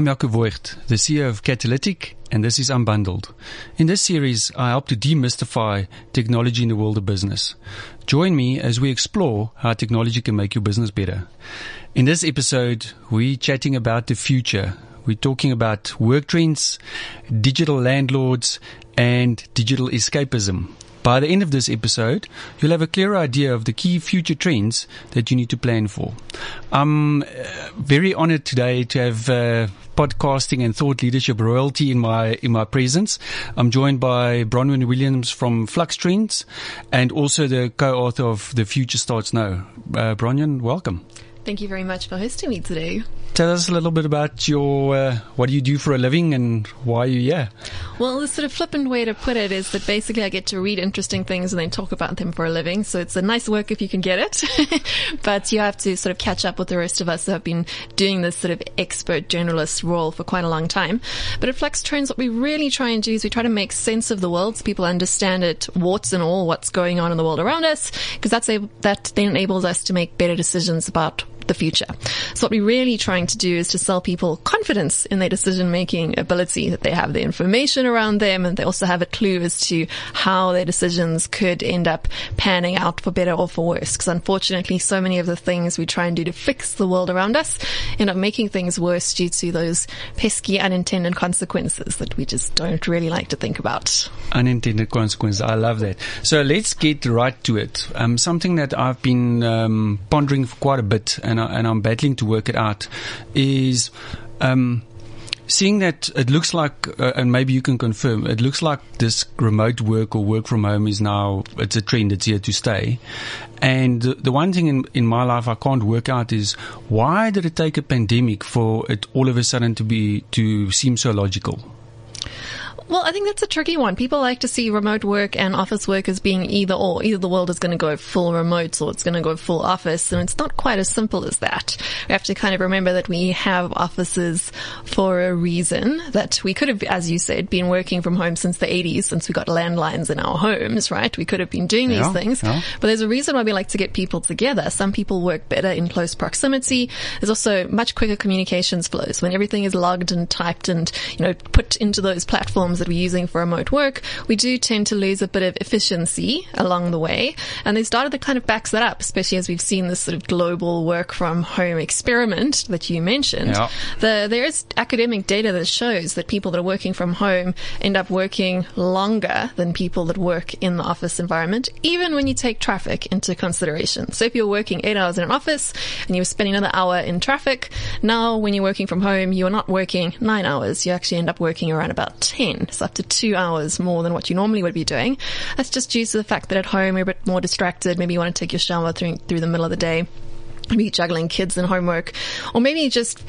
I'm Jaco Voigt, the CEO of Catalytic, and this is Unbundled. In this series, I help to demystify technology in the world of business. Join me as we explore how technology can make your business better. In this episode, we're chatting about the future. We're talking about work trends, digital landlords, and digital escapism. By the end of this episode, you'll have a clear idea of the key future trends that you need to plan for. I'm uh, very honored today to have uh, podcasting and thought leadership royalty in my in my presence. I'm joined by Bronwyn Williams from Flux Trends and also the co-author of The Future Starts Now. Uh, Bronwyn, welcome. Thank you very much for hosting me today. Tell us a little bit about your uh, what do you do for a living and why you here? Well, the sort of flippant way to put it is that basically I get to read interesting things and then talk about them for a living. So it's a nice work if you can get it, but you have to sort of catch up with the rest of us who have been doing this sort of expert journalist role for quite a long time. But at Flux Trends, what we really try and do is we try to make sense of the world so people understand it, warts and all, what's going on in the world around us, because that's a, that then enables us to make better decisions about the future. So what we're really trying to do is to sell people confidence in their decision making ability, that they have the information around them and they also have a clue as to how their decisions could end up panning out for better or for worse. Because unfortunately, so many of the things we try and do to fix the world around us end up making things worse due to those pesky unintended consequences that we just don't really like to think about. Unintended consequences. I love that. So let's get right to it. Um, something that I've been um, pondering for quite a bit and and, I, and I'm battling to work it out is, um, seeing that it looks like, uh, and maybe you can confirm, it looks like this remote work or work from home is now, it's a trend it's here to stay. And the one thing in, in my life I can't work out is why did it take a pandemic for it all of a sudden to be, to seem so logical? Well, I think that's a tricky one. People like to see remote work and office work as being either or. Either the world is going to go full remote or it's going to go full office. And it's not quite as simple as that. We have to kind of remember that we have offices for a reason that we could have, as you said, been working from home since the 80s, since we got landlines in our homes, right? We could have been doing yeah, these things. Yeah. But there's a reason why we like to get people together. Some people work better in close proximity. There's also much quicker communications flows when everything is logged and typed and, you know, put into those platforms that we're using for remote work, we do tend to lose a bit of efficiency along the way. And there's data that kind of backs that up, especially as we've seen this sort of global work from home experiment that you mentioned. Yeah. The, there is academic data that shows that people that are working from home end up working longer than people that work in the office environment, even when you take traffic into consideration. So if you're working eight hours in an office and you're spending another hour in traffic, now when you're working from home, you're not working nine hours. You actually end up working around about 10 up to two hours more than what you normally would be doing. That's just due to the fact that at home you're a bit more distracted. Maybe you want to take your shower through, through the middle of the day. Maybe juggling kids and homework. Or maybe just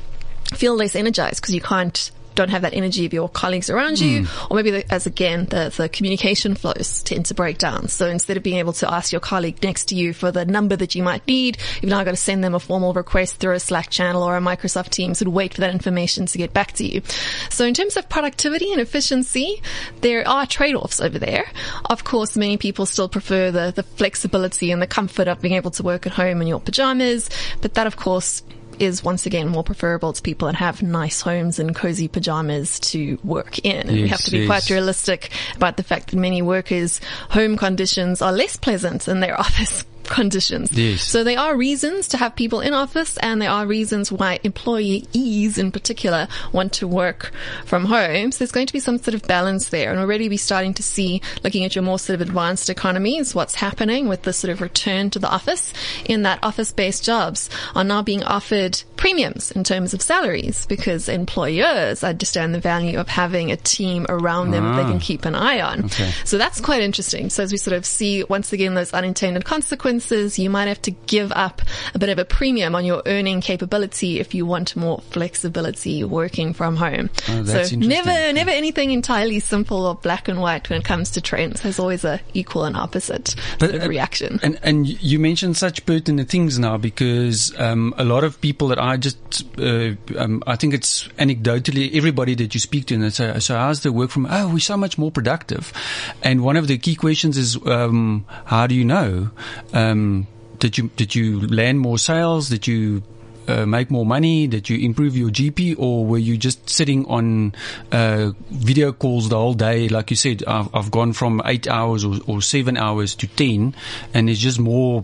feel less energized because you can't don't have that energy of your colleagues around you, mm. or maybe the, as again the, the communication flows tend to break down. So instead of being able to ask your colleague next to you for the number that you might need, you've now got to send them a formal request through a Slack channel or a Microsoft Teams and wait for that information to get back to you. So in terms of productivity and efficiency, there are trade-offs over there. Of course, many people still prefer the, the flexibility and the comfort of being able to work at home in your pajamas, but that of course is once again more preferable to people that have nice homes and cozy pajamas to work in. And yes, we have to be yes. quite realistic about the fact that many workers' home conditions are less pleasant than their office conditions. Yes. So there are reasons to have people in office and there are reasons why employees in particular want to work from home. So there's going to be some sort of balance there. And already we're starting to see, looking at your more sort of advanced economies, what's happening with the sort of return to the office in that office-based jobs are now being offered premiums in terms of salaries because employers understand the value of having a team around them ah. that they can ah. keep an eye on. Okay. So that's quite interesting. So as we sort of see once again those unintended consequences you might have to give up a bit of a premium on your earning capability if you want more flexibility working from home. Oh, so never, never anything entirely simple or black and white when it comes to trends. There's always a equal and opposite but, sort of reaction. And, and you mentioned such pertinent things now because um, a lot of people that I just, uh, um, I think it's anecdotally everybody that you speak to and they say, so how's the work from, oh, we're so much more productive. And one of the key questions is, um, how do you know? Um, did you did you land more sales? Did you uh, make more money? Did you improve your GP, or were you just sitting on uh, video calls the whole day? Like you said, I've, I've gone from eight hours or, or seven hours to ten, and it's just more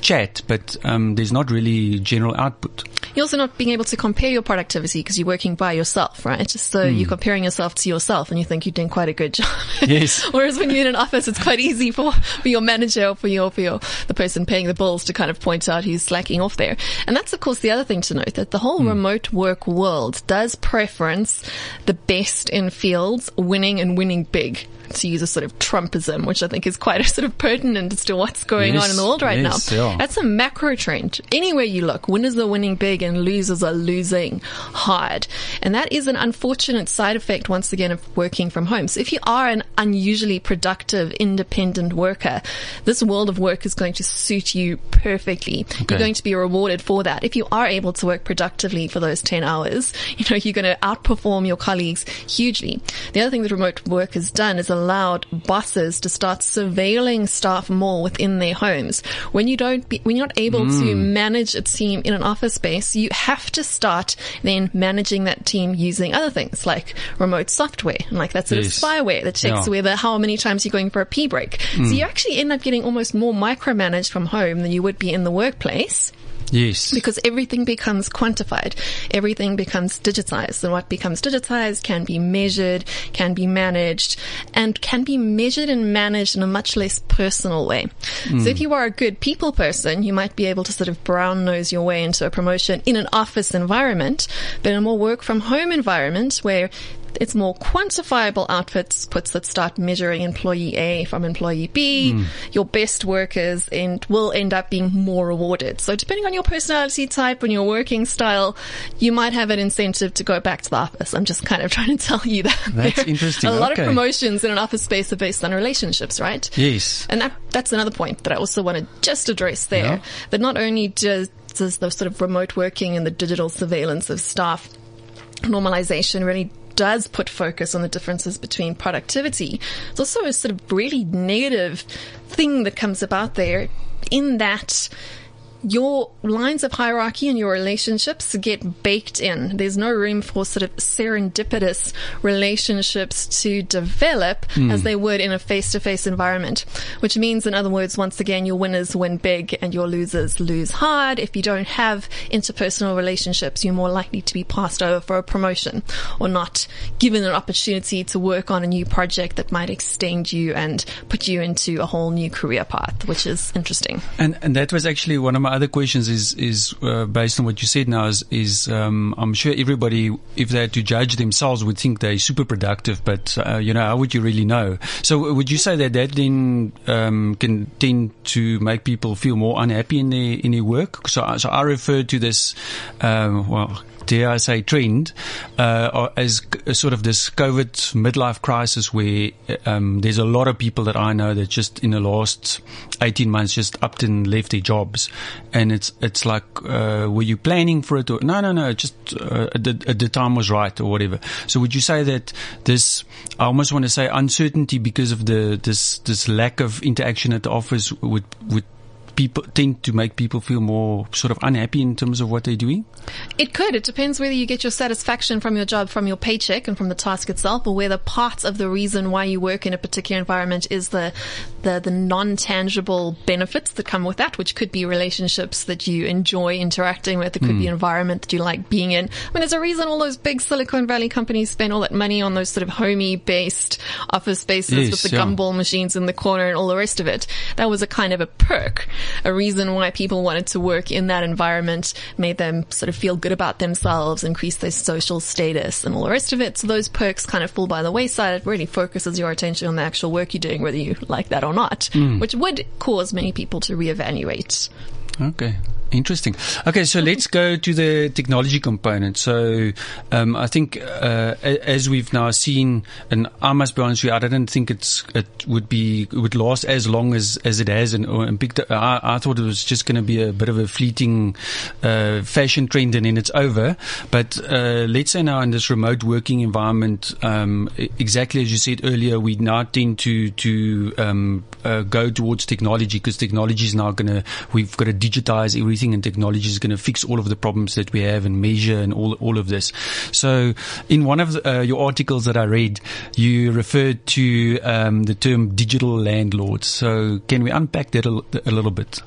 chat, but um, there's not really general output. You're also not being able to compare your productivity because you're working by yourself, right? So mm. you're comparing yourself to yourself and you think you're doing quite a good job. Yes. Whereas when you're in an office, it's quite easy for, for your manager or for your, for your, the person paying the bills to kind of point out who's slacking off there. And that's of course the other thing to note that the whole mm. remote work world does preference the best in fields winning and winning big to use a sort of Trumpism, which I think is quite a sort of pertinent as to what's going yes, on in the world right yes, now. Yeah. That's a macro trend. Anywhere you look, winners are winning big and losers are losing hard. And that is an unfortunate side effect, once again, of working from home. So if you are an unusually productive, independent worker, this world of work is going to suit you perfectly. Okay. You're going to be rewarded for that. If you are able to work productively for those 10 hours, you know, you're going to outperform your colleagues hugely. The other thing that remote work has done is allowed bosses to start surveilling staff more within their homes. When you don't be, when you're not able mm. to manage a team in an office space, you have to start then managing that team using other things like remote software and like that sort yes. of spyware that checks yeah. whether how many times you're going for a pee break. Mm. So you actually end up getting almost more micromanaged from home than you would be in the workplace. Yes. Because everything becomes quantified. Everything becomes digitized. And what becomes digitized can be measured, can be managed, and can be measured and managed in a much less personal way. Mm. So if you are a good people person, you might be able to sort of brown nose your way into a promotion in an office environment, but in a more work from home environment where it's more quantifiable outputs puts that start measuring employee A from employee B, mm. your best workers and will end up being more rewarded. So depending on your personality type and your working style, you might have an incentive to go back to the office. I'm just kind of trying to tell you that. That's interesting. A lot okay. of promotions in an office space are based on relationships, right? Yes. And that, that's another point that I also want to just address there. Yeah. That not only does, does the sort of remote working and the digital surveillance of staff normalization really does put focus on the differences between productivity, it's also a sort of really negative thing that comes about there in that your lines of hierarchy and your relationships get baked in. There's no room for sort of serendipitous relationships to develop mm. as they would in a face to face environment, which means, in other words, once again, your winners win big and your losers lose hard. If you don't have interpersonal relationships, you're more likely to be passed over for a promotion or not given an opportunity to work on a new project that might extend you and put you into a whole new career path, which is interesting. And, and that was actually one of my my other questions is is uh, based on what you said now. Is, is um, I'm sure everybody, if they had to judge themselves, would think they're super productive. But uh, you know, how would you really know? So, would you say that that then um, can tend to make people feel more unhappy in their in their work? So, so I refer to this. Um, well, dare I say, trend uh, as sort of this COVID midlife crisis where um, there's a lot of people that I know that just in the last 18 months just upped and left their jobs. And it's, it's like, uh, were you planning for it? Or, no, no, no, just uh, the, the time was right or whatever. So would you say that this, I almost want to say uncertainty because of the, this, this lack of interaction at the office would, would people tend to make people feel more sort of unhappy in terms of what they're doing? It could. It depends whether you get your satisfaction from your job, from your paycheck and from the task itself, or whether part of the reason why you work in a particular environment is the, the, the non-tangible benefits that come with that, which could be relationships that you enjoy interacting with. It could mm. be an environment that you like being in. I mean, there's a reason all those big Silicon Valley companies spend all that money on those sort of homey based office spaces yes, with the yeah. gumball machines in the corner and all the rest of it. That was a kind of a perk a reason why people wanted to work in that environment, made them sort of feel good about themselves, increase their social status and all the rest of it. So those perks kind of fall by the wayside. It really focuses your attention on the actual work you're doing, whether you like that or not, mm. which would cause many people to reevaluate. Okay. Interesting. Okay, so let's go to the technology component. So, um, I think uh, as we've now seen, and I must be honest with you, I didn't think it's it would be it would last as long as, as it has, and, and picked, I, I, thought it was just going to be a bit of a fleeting uh, fashion trend, and then it's over. But uh, let's say now in this remote working environment, um, exactly as you said earlier, we now tend to to um, uh, go towards technology because technology is now going to we've got to digitize everything and technology is going to fix all of the problems that we have and measure and all all of this. So, in one of the, uh, your articles that I read, you referred to um, the term digital landlords. So, can we unpack that a, a little bit?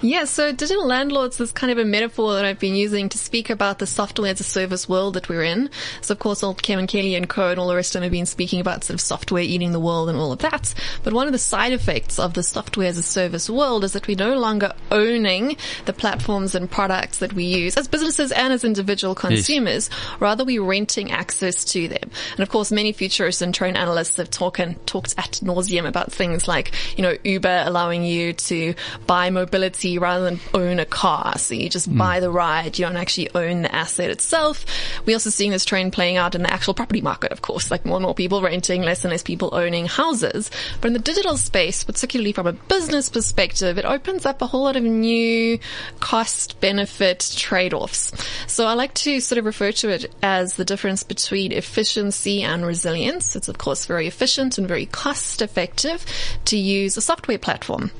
Yeah, so digital landlords is kind of a metaphor that I've been using to speak about the software as a service world that we're in. So of course, all Kevin Kelly and Co and all the rest of them have been speaking about sort of software eating the world and all of that. But one of the side effects of the software as a service world is that we're no longer owning the platforms and products that we use as businesses and as individual consumers. Yes. Rather, we're renting access to them. And of course, many futurists and trend analysts have talked and talked at nauseum about things like, you know, Uber allowing you to buy mobility rather than own a car. So you just mm. buy the ride. You don't actually own the asset itself. We're also seeing this trend playing out in the actual property market, of course, like more and more people renting, less and less people owning houses. But in the digital space, particularly from a business perspective, it opens up a whole lot of new cost benefit trade-offs. So I like to sort of refer to it as the difference between efficiency and resilience. It's of course very efficient and very cost effective to use a software platform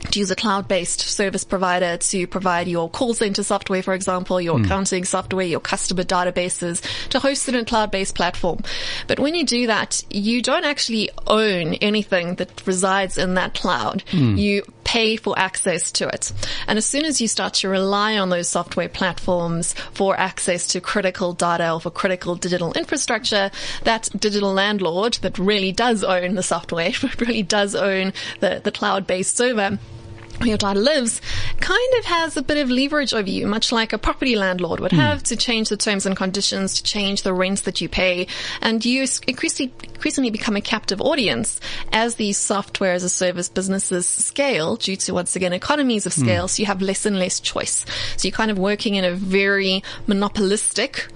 to use a cloud-based service provider to provide your call center software, for example, your mm. accounting software, your customer databases, to host it in a cloud-based platform. But when you do that, you don't actually own anything that resides in that cloud. Mm. You pay for access to it. And as soon as you start to rely on those software platforms for access to critical data or for critical digital infrastructure, that digital landlord that really does own the software, really does own the, the cloud-based server, your data lives kind of has a bit of leverage over you, much like a property landlord would have mm. to change the terms and conditions, to change the rents that you pay. And you increasingly, increasingly become a captive audience as these software as a service businesses scale due to once again economies of scale. Mm. So you have less and less choice. So you're kind of working in a very monopolistic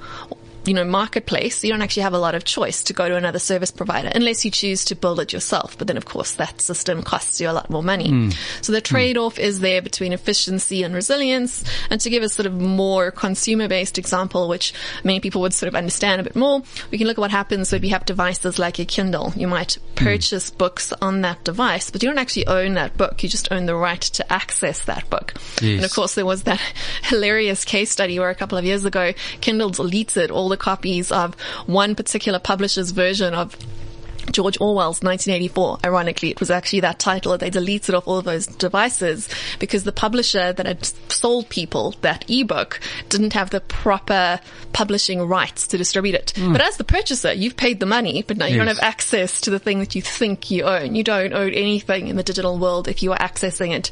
you know, marketplace, you don't actually have a lot of choice to go to another service provider unless you choose to build it yourself. But then of course that system costs you a lot more money. Mm. So the trade-off mm. is there between efficiency and resilience. And to give a sort of more consumer-based example, which many people would sort of understand a bit more, we can look at what happens if you have devices like a Kindle. You might hmm. purchase mm. books on that device, but you don't actually own that book. You just own the right to access that book. Yes. And of course there was that hilarious case study where a couple of years ago, Kindle deleted all the copies of one particular publisher's version of George Orwell's 1984. Ironically, it was actually that title. That they deleted off all of those devices because the publisher that had sold people that ebook didn't have the proper publishing rights to distribute it. Mm. But as the purchaser, you've paid the money, but now you yes. don't have access to the thing that you think you own. You don't own anything in the digital world if you are accessing it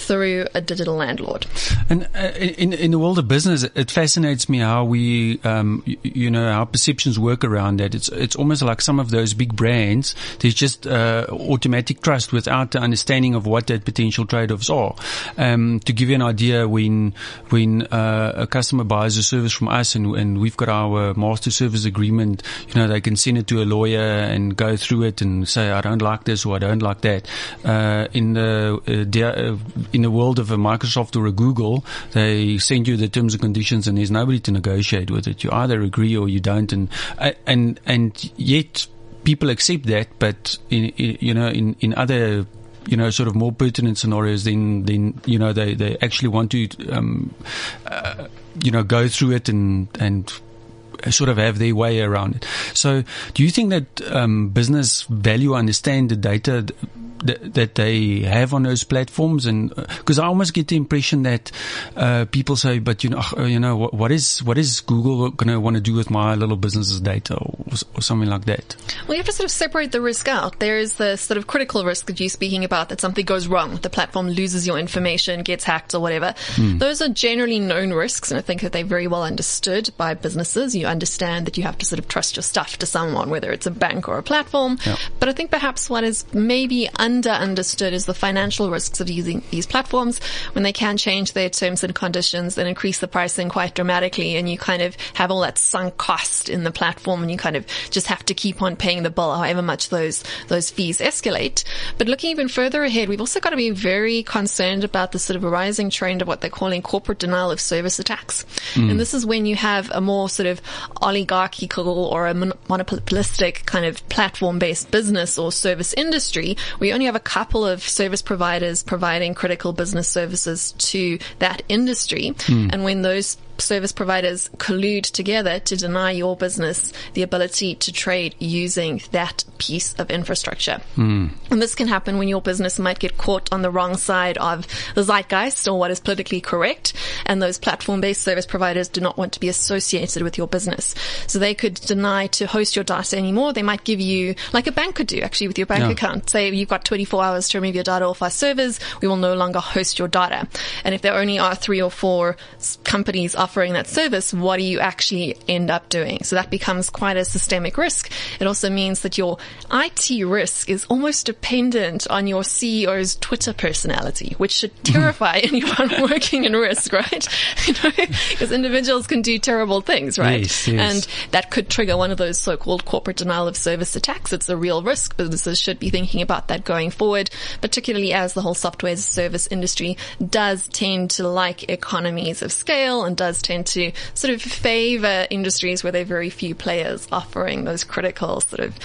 through a digital landlord. And uh, in in the world of business, it fascinates me how we, um, you, know, how perceptions work around that. It's it's almost like some of those big brands. There's just uh, automatic trust without the understanding of what that potential trade-offs are. Um, to give you an idea, when when uh, a customer buys a service from us and, and we've got our master service agreement, you know, they can send it to a lawyer and go through it and say, I don't like this or I don't like that. Uh, in the uh in the world of a Microsoft or a Google, they send you the terms and conditions and there's nobody to negotiate with it. You either agree or you don't. And, and, and yet people accept that, but in, in you know, in, in other you know, sort of more pertinent scenarios, then, then, you know, they, they actually want to, um, uh, you know, go through it and, and sort of have their way around it. So do you think that, um, business value understand the data that, that they have on those platforms? And because uh, I almost get the impression that uh, people say, "But you know, uh, you know, what, what is what is Google going to want to do with my little business's data, or, or, something like that?" Well, you have to sort of separate the risk out. There is the sort of critical risk that you're speaking about that something goes wrong, the platform loses your information, gets hacked, or whatever. Hmm. Those are generally known risks, and I think that they're very well understood by businesses. You understand that you have to sort of trust your stuff to someone, whether it's a bank or a platform. Yeah. But I think perhaps what is maybe under understood is the financial risks of using these platforms when they can change their terms and conditions and increase the pricing quite dramatically and you kind of have all that sunk cost in the platform and you kind of just have to keep on paying the bill however much those those fees escalate. But looking even further ahead, we've also got to be very concerned about the sort of rising trend of what they're calling corporate denial of service attacks. Mm. And this is when you have a more sort of oligarchical or a monopolistic kind of platform-based business or service industry, we only have a couple of service providers providing critical business services to that industry. Mm. And when those service providers collude together to deny your business the ability to trade using that piece of infrastructure. Mm. And this can happen when your business might get caught on the wrong side of the zeitgeist or what is politically correct. And those platform based service providers do not want to be associated with your business. So they could deny to host your data anymore. They might give you, like a bank could do actually with your bank yeah. account. Say you've got 24 hours to remove your data off our servers. We will no longer host your data. And if there only are three or four companies offering offering that service, what do you actually end up doing? So that becomes quite a systemic risk. It also means that your IT risk is almost dependent on your CEO's Twitter personality, which should terrify anyone working in risk, right? You know, because individuals can do terrible things, right? Yes, yes. And that could trigger one of those so-called corporate denial of service attacks. It's a real risk. Businesses should be thinking about that going forward, particularly as the whole software as a service industry does tend to like economies of scale and does tend to sort of favor industries where there are very few players offering those critical sort of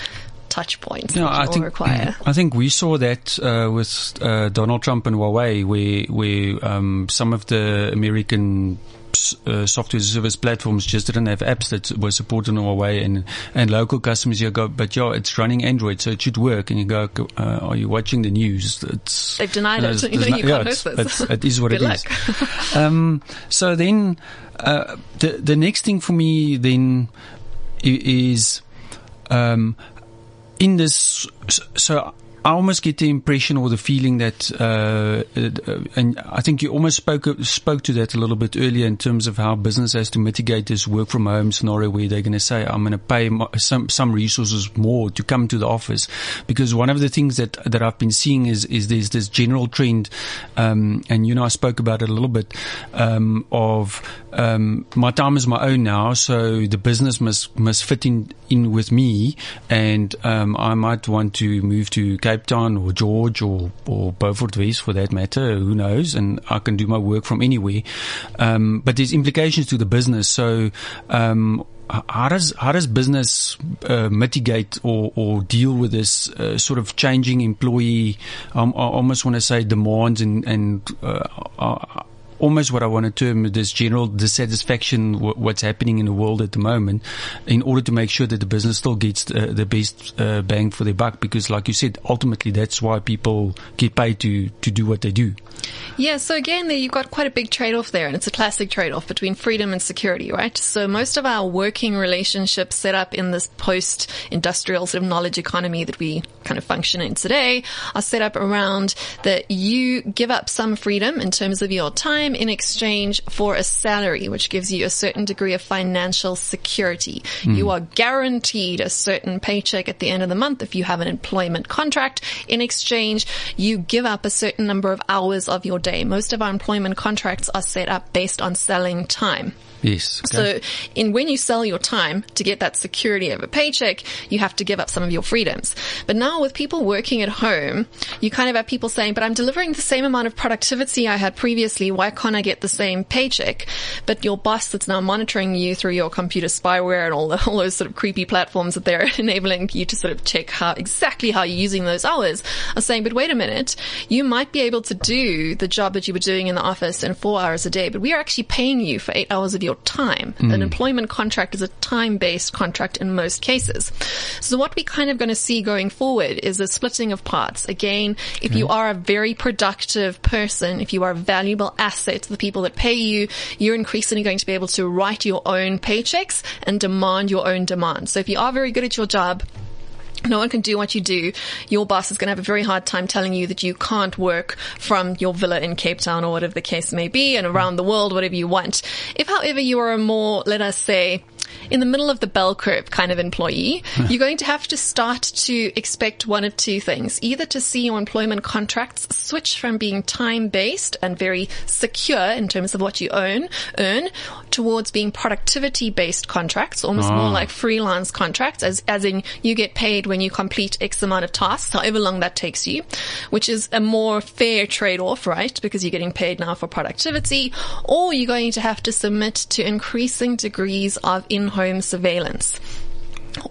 touch points no, I think, require. I think we saw that uh, with uh, Donald Trump and Huawei, where where um, some of the American uh, software service platforms just didn't have apps that were supported in Huawei and, and local customers you go, but yeah, it's running Android, so it should work. And you go, uh, are you watching the news? It's, They've denied it. You, know, you yeah, can't it's, it's, it is what it luck. is. um, so then, uh, the, the next thing for me then is, um, in this, so I almost get the impression or the feeling that, uh, uh, and I think you almost spoke spoke to that a little bit earlier in terms of how business has to mitigate this work from home scenario where they're going to say, "I'm going to pay some some resources more to come to the office," because one of the things that that I've been seeing is is there's this general trend, um, and you know I spoke about it a little bit um, of um, my time is my own now, so the business must must fit in in with me, and um, I might want to move to Cape Town or George or or Beaufort West for that matter. Who knows? And I can do my work from anywhere. Um, but there's implications to the business. So um, how does how does business uh, mitigate or, or deal with this uh, sort of changing employee? Um, I almost want to say demands and and uh, almost what I want to term this general dissatisfaction w- what's happening in the world at the moment in order to make sure that the business still gets uh, the best uh, bang for their buck because like you said ultimately that's why people get paid to to do what they do. Yeah so again there you've got quite a big trade-off there and it's a classic trade-off between freedom and security right? So most of our working relationships set up in this post-industrial sort of knowledge economy that we kind of function in today are set up around that you give up some freedom in terms of your time time in exchange for a salary, which gives you a certain degree of financial security. Mm. You are guaranteed a certain paycheck at the end of the month if you have an employment contract. In exchange, you give up a certain number of hours of your day. Most of our employment contracts are set up based on selling time. Yes. Okay. So in when you sell your time to get that security of a paycheck, you have to give up some of your freedoms. But now with people working at home, you kind of have people saying, but I'm delivering the same amount of productivity I had previously. Why can't I get the same paycheck? But your boss that's now monitoring you through your computer spyware and all, the, all those sort of creepy platforms that they're enabling you to sort of check how exactly how you're using those hours are saying, but wait a minute, you might be able to do the job that you were doing in the office in four hours a day, but we are actually paying you for eight hours of your time. Mm. An employment contract is a time-based contract in most cases. So what we kind of going to see going forward is a splitting of parts. Again, if okay. you are a very productive person, if you are a valuable asset to the people that pay you, you're increasingly going to be able to write your own paychecks and demand your own demands. So if you are very good at your job, no one can do what you do. Your boss is going to have a very hard time telling you that you can't work from your villa in Cape Town or whatever the case may be and around the world, whatever you want. If, however, you are a more, let us say, in the middle of the bell curve kind of employee, you're going to have to start to expect one of two things. Either to see your employment contracts switch from being time based and very secure in terms of what you own, earn towards being productivity based contracts, almost oh. more ah. like freelance contracts, as, as in you get paid when you complete X amount of tasks, however long that takes you, which is a more fair trade off, right? Because you're getting paid now for productivity, or you're going to have to submit to increasing degrees of in in-home surveillance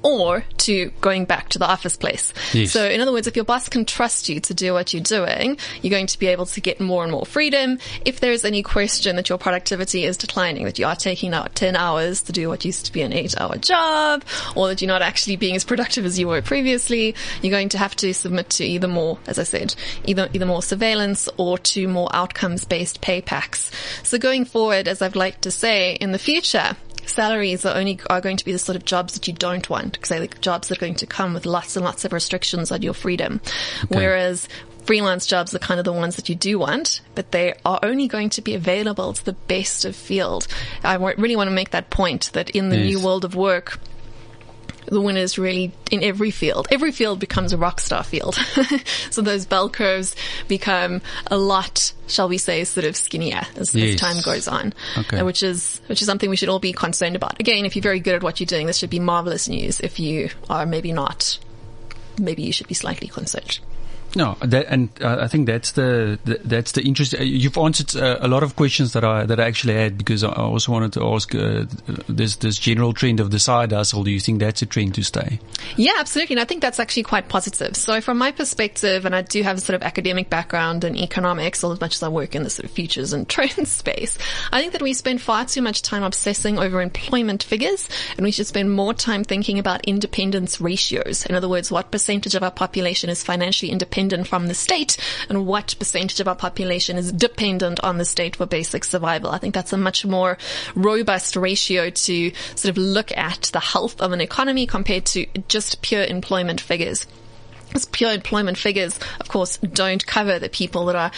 or to going back to the office place. Yes. So in other words, if your boss can trust you to do what you're doing, you're going to be able to get more and more freedom. If there's any question that your productivity is declining, that you are taking out 10 hours to do what used to be an eight hour job, or that you're not actually being as productive as you were previously, you're going to have to submit to either more, as I said, either, either more surveillance or to more outcomes based pay packs. So going forward, as I've liked to say, in the future, salaries are only are going to be the sort of jobs that you don't want because they're like jobs that are going to come with lots and lots of restrictions on your freedom. Whereas freelance jobs are kind of the ones that you do want, but they are only going to be available to the best of field. I really want to make that point that in the Yes. new world of work, the winners really in every field. Every field becomes a rock star field. so those bell curves become a lot, shall we say, sort of skinnier as, Yes. as time goes on. Okay. Uh, which is which is something we should all be concerned about. Again, if you're very good at what you're doing, this should be marvelous news. If you are maybe not, maybe you should be slightly concerned. No, that, and uh, I think that's the, the that's the interest. uh, You've answered uh, a lot of questions that I that I actually had because I also wanted to ask uh, this this general trend of the side hustle. Do you think that's a trend to stay? Yeah, absolutely. And I think that's actually quite positive. So from my perspective, and I do have a sort of academic background in economics, as much as I work in the sort of futures and trends space, I think that we spend far too much time obsessing over employment figures and we should spend more time thinking about independence ratios. In other words, what percentage of our population is financially independent from the state and what percentage of our population is dependent on the state for basic survival. I think that's a much more robust ratio to sort of look at the health of an economy compared to just pure employment figures. Pure employment figures, of course, don't cover the people that are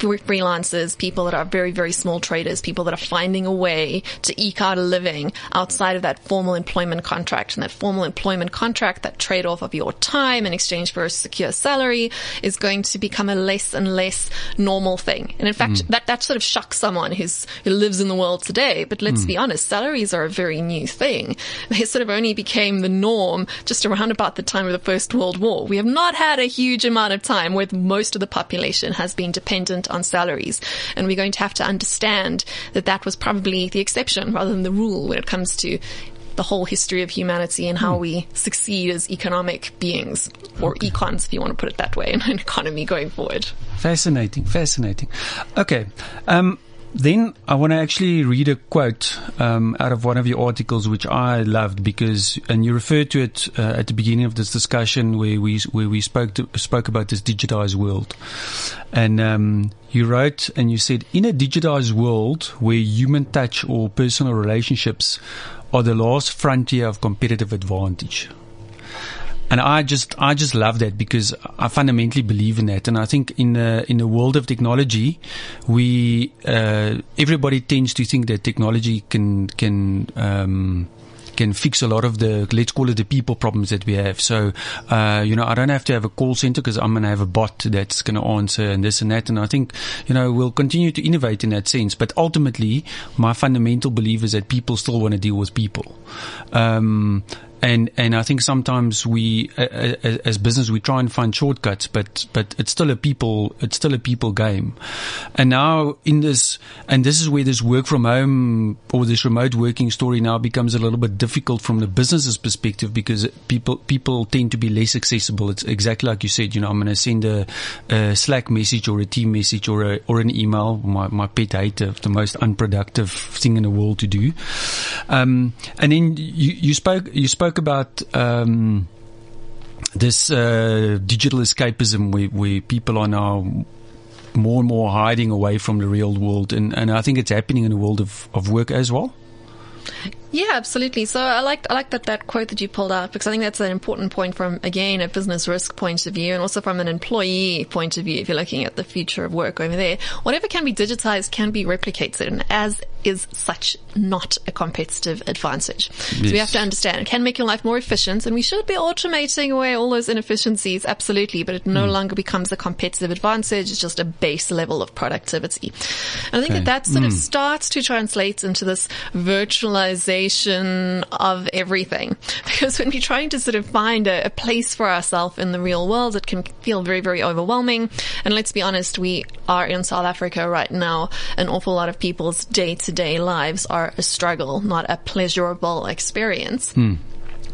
freelancers, people that are very, very small traders, people that are finding a way to eke out a living outside of that formal employment contract. And that formal employment contract, that trade off of your time in exchange for a secure salary is going to become a less and less normal thing. And in fact, mm. that, that sort of shocks someone who's, who lives in the world today. But let's mm. be honest, salaries are a very new thing. They sort of only became the norm just around about the time of the First World War. We have not had a huge amount of time where most of the population has been dependent on salaries. And we're going to have to understand that that was probably the exception rather than the rule when it comes to the whole history of humanity and how we succeed as economic beings or econs, if you want to put it that way, in an economy going forward. Fascinating, fascinating. Okay. Um, then I want to actually read a quote um, out of one of your articles, which I loved because, and you referred to it uh, at the beginning of this discussion where we where we spoke to, spoke about this digitized world, and um, you wrote and you said, in a digitized world where human touch or personal relationships are the last frontier of competitive advantage. And I just, I just love that because I fundamentally believe in that. And I think in the, in the world of technology, we, uh, everybody tends to think that technology can, can, um, can fix a lot of the, let's call it the people problems that we have. So, uh, you know, I don't have to have a call center because I'm going to have a bot that's going to answer and this and that. And I think, you know, we'll continue to innovate in that sense. But ultimately, my fundamental belief is that people still want to deal with people. Um, and and I think sometimes we uh, uh, as business we try and find shortcuts, but but it's still a people it's still a people game. And now in this and this is where this work from home or this remote working story now becomes a little bit difficult from the business's perspective because people people tend to be less accessible. It's exactly like you said. You know, I'm going to send a, a Slack message or a team message or a or an email. My my pet of the most unproductive thing in the world to do. Um, and then you you spoke you spoke about um, this uh, digital escapism where, where people are now more and more hiding away from the real world, and, and I think it's happening in the world of, of work as well. Yeah, absolutely. So I like I like that that quote that you pulled out because I think that's an important point from again a business risk point of view and also from an employee point of view. If you're looking at the future of work over there, whatever can be digitized can be replicated, and as is such not a competitive advantage. So we have to understand it can make your life more efficient, and we should be automating away all those inefficiencies, absolutely. But it no hmm. longer becomes a competitive advantage; it's just a base level of productivity. And I think Okay. that that sort of hmm. starts to translate into this virtualization accumulation of everything. Because when we're trying to sort of find a, a place for ourselves in the real world, it can feel very, very overwhelming. And let's be honest, we are in South Africa right now. An awful lot of people's day to day lives are a struggle, not a pleasurable experience. Hmm.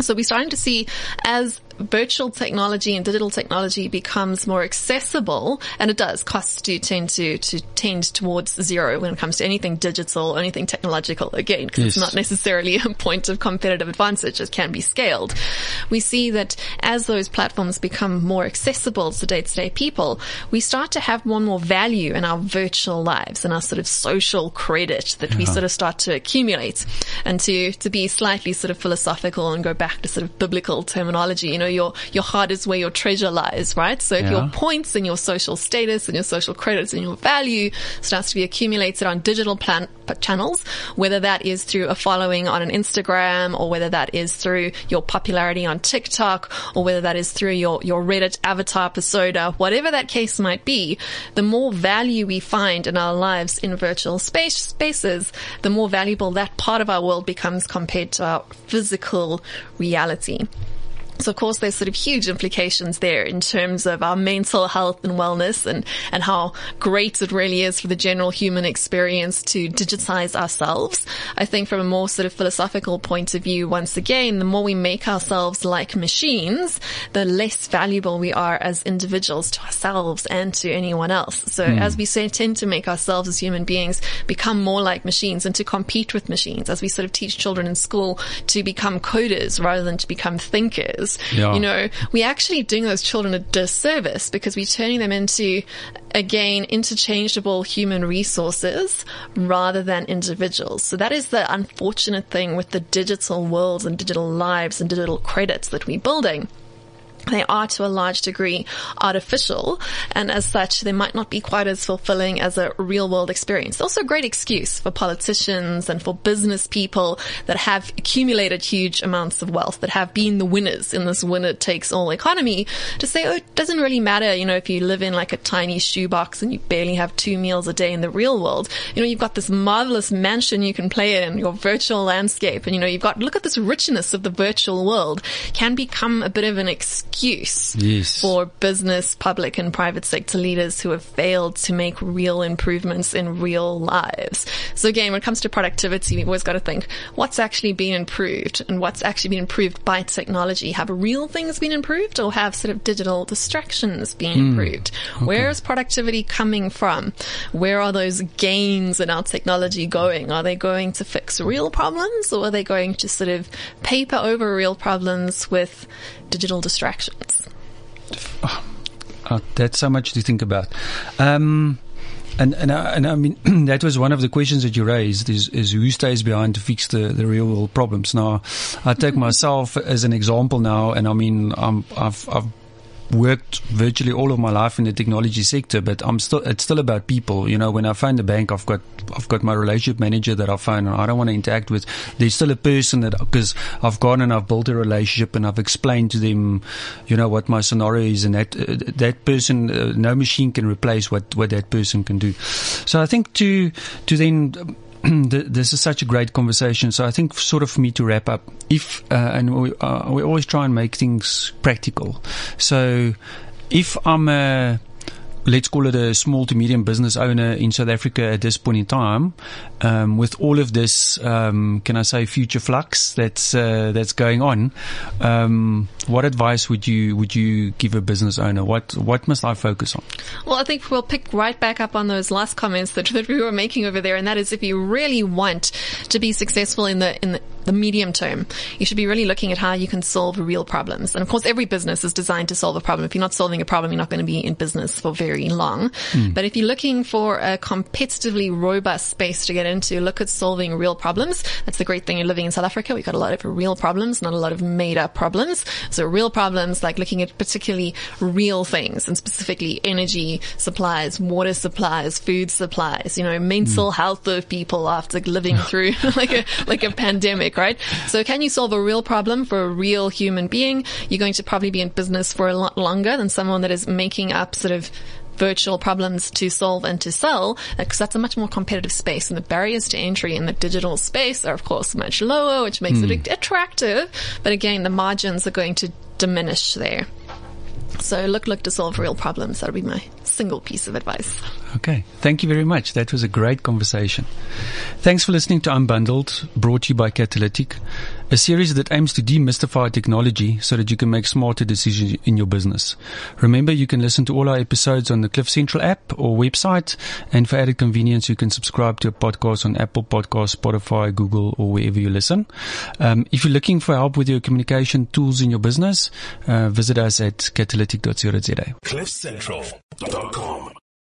So we're starting to see as virtual technology and digital technology becomes more accessible, and it does, costs do tend to, to tend towards zero when it comes to anything digital, or anything technological, again, because yes. it's not necessarily a point of competitive advantage. It can be scaled. We see that as those platforms become more accessible to day-to-day people, we start to have more and more value in our virtual lives and our sort of social credit that we sort of start to accumulate. And to, to be slightly sort of philosophical and go back to sort of biblical terminology, you know, know, your, your heart is where your treasure lies, right? So if yeah. your points and your social status and your social credits and your value starts to be accumulated on digital plan- channels, whether that is through a following on an Instagram or whether that is through your popularity on TikTok or whether that is through your, your Reddit avatar persona, whatever that case might be, the more value we find in our lives in virtual space, spaces, the more valuable that part of our world becomes compared to our physical reality. So of course there's sort of huge implications there in terms of our mental health and wellness and, and how great it really is for the general human experience to digitize ourselves. I think from a more sort of philosophical point of view, once again, the more we make ourselves like machines, the less valuable we are as individuals to ourselves and to anyone else. So mm. as we say, tend to make ourselves as human beings become more like machines and to compete with machines, as we sort of teach children in school to become coders rather than to become thinkers yeah. you know, we're actually doing those children a disservice because we're turning them into, again, interchangeable human resources rather than individuals. So that is the unfortunate thing with the digital worlds and digital lives and digital credits that we're building they are to a large degree artificial and as such they might not be quite as fulfilling as a real world experience. Also a great excuse for politicians and for business people that have accumulated huge amounts of wealth, that have been the winners in this winner takes all economy to say, oh, it doesn't really matter, you know, if you live in like a tiny shoebox and you barely have two meals a day in the real world. You know, you've got this marvelous mansion you can play in, your virtual landscape, and you know, you've got, look at this richness of the virtual world can become a bit of an excuse excuse yes. for business, public and private sector leaders who have failed to make real improvements in real lives. So again, when it comes to productivity, we've always got to think what's actually been improved and what's actually been improved by technology. Have real things been improved or have sort of digital distractions been mm. improved? Okay. Where is productivity coming from? Where are those gains in our technology going? Are they going to fix real problems or are they going to sort of paper over real problems with digital distractions. Oh, oh, that's so much to think about. Um, and and I, and I mean that was one of the questions that you raised is, is who stays behind to fix the, the real world problems. Now, I take myself as an example now, and I mean I'm, I've I've worked virtually all of my life in the technology sector, but I'm still, it's still about people. You know, when I phone the bank, I've got, I've got my relationship manager that I phone and I don't want to interact with. There's still a person that, because I've gone and I've built a relationship and I've explained to them, you know, what my scenario is and that, uh, that person, uh, no machine can replace what, what that person can do. So I think to, to then, this is such a great conversation. So I think sort of for me to wrap up, if, uh, and we, uh, we always try and make things practical. So if I'm a, let's call it a small to medium business owner in South Africa at this point in time, um, with all of this, um, can I say, future flux that's uh, that's going on, um, what advice would you would you give a business owner? What what must I focus on? Well, I think we'll pick right back up on those last comments that, that we were making over there, and that is if you really want to be successful in the in the the medium term, you should be really looking at how you can solve real problems. And of course, every business is designed to solve a problem. If you're not solving a problem, you're not going to be in business for very long. Mm. But if you're looking for a competitively robust space to get into, look at solving real problems. That's the great thing. You're living in South Africa. We've got a lot of real problems, not a lot of made up problems. So real problems like looking at particularly real things and specifically energy supplies, water supplies, food supplies, you know, mental mm. health of people after living through like a, like a pandemic right? So can you solve a real problem for a real human being? You're going to probably be in business for a lot longer than someone that is making up sort of virtual problems to solve and to sell because that's a much more competitive space and the barriers to entry in the digital space are of course much lower, which makes mm. it attractive. But again, the margins are going to diminish there. So look, look to solve real problems. That would be my single piece of advice. Okay. Thank you very much. That was a great conversation. Thanks for listening to Unbundled, brought to you by Catalytic, a series that aims to demystify technology so that you can make smarter decisions in your business. Remember, you can listen to all our episodes on the Cliff Central app or website. And for added convenience, you can subscribe to a podcast on Apple Podcasts, Spotify, Google, or wherever you listen. Um, if you're looking for help with your communication tools in your business, uh, visit us at catalytic.co.za. CliffCentral.com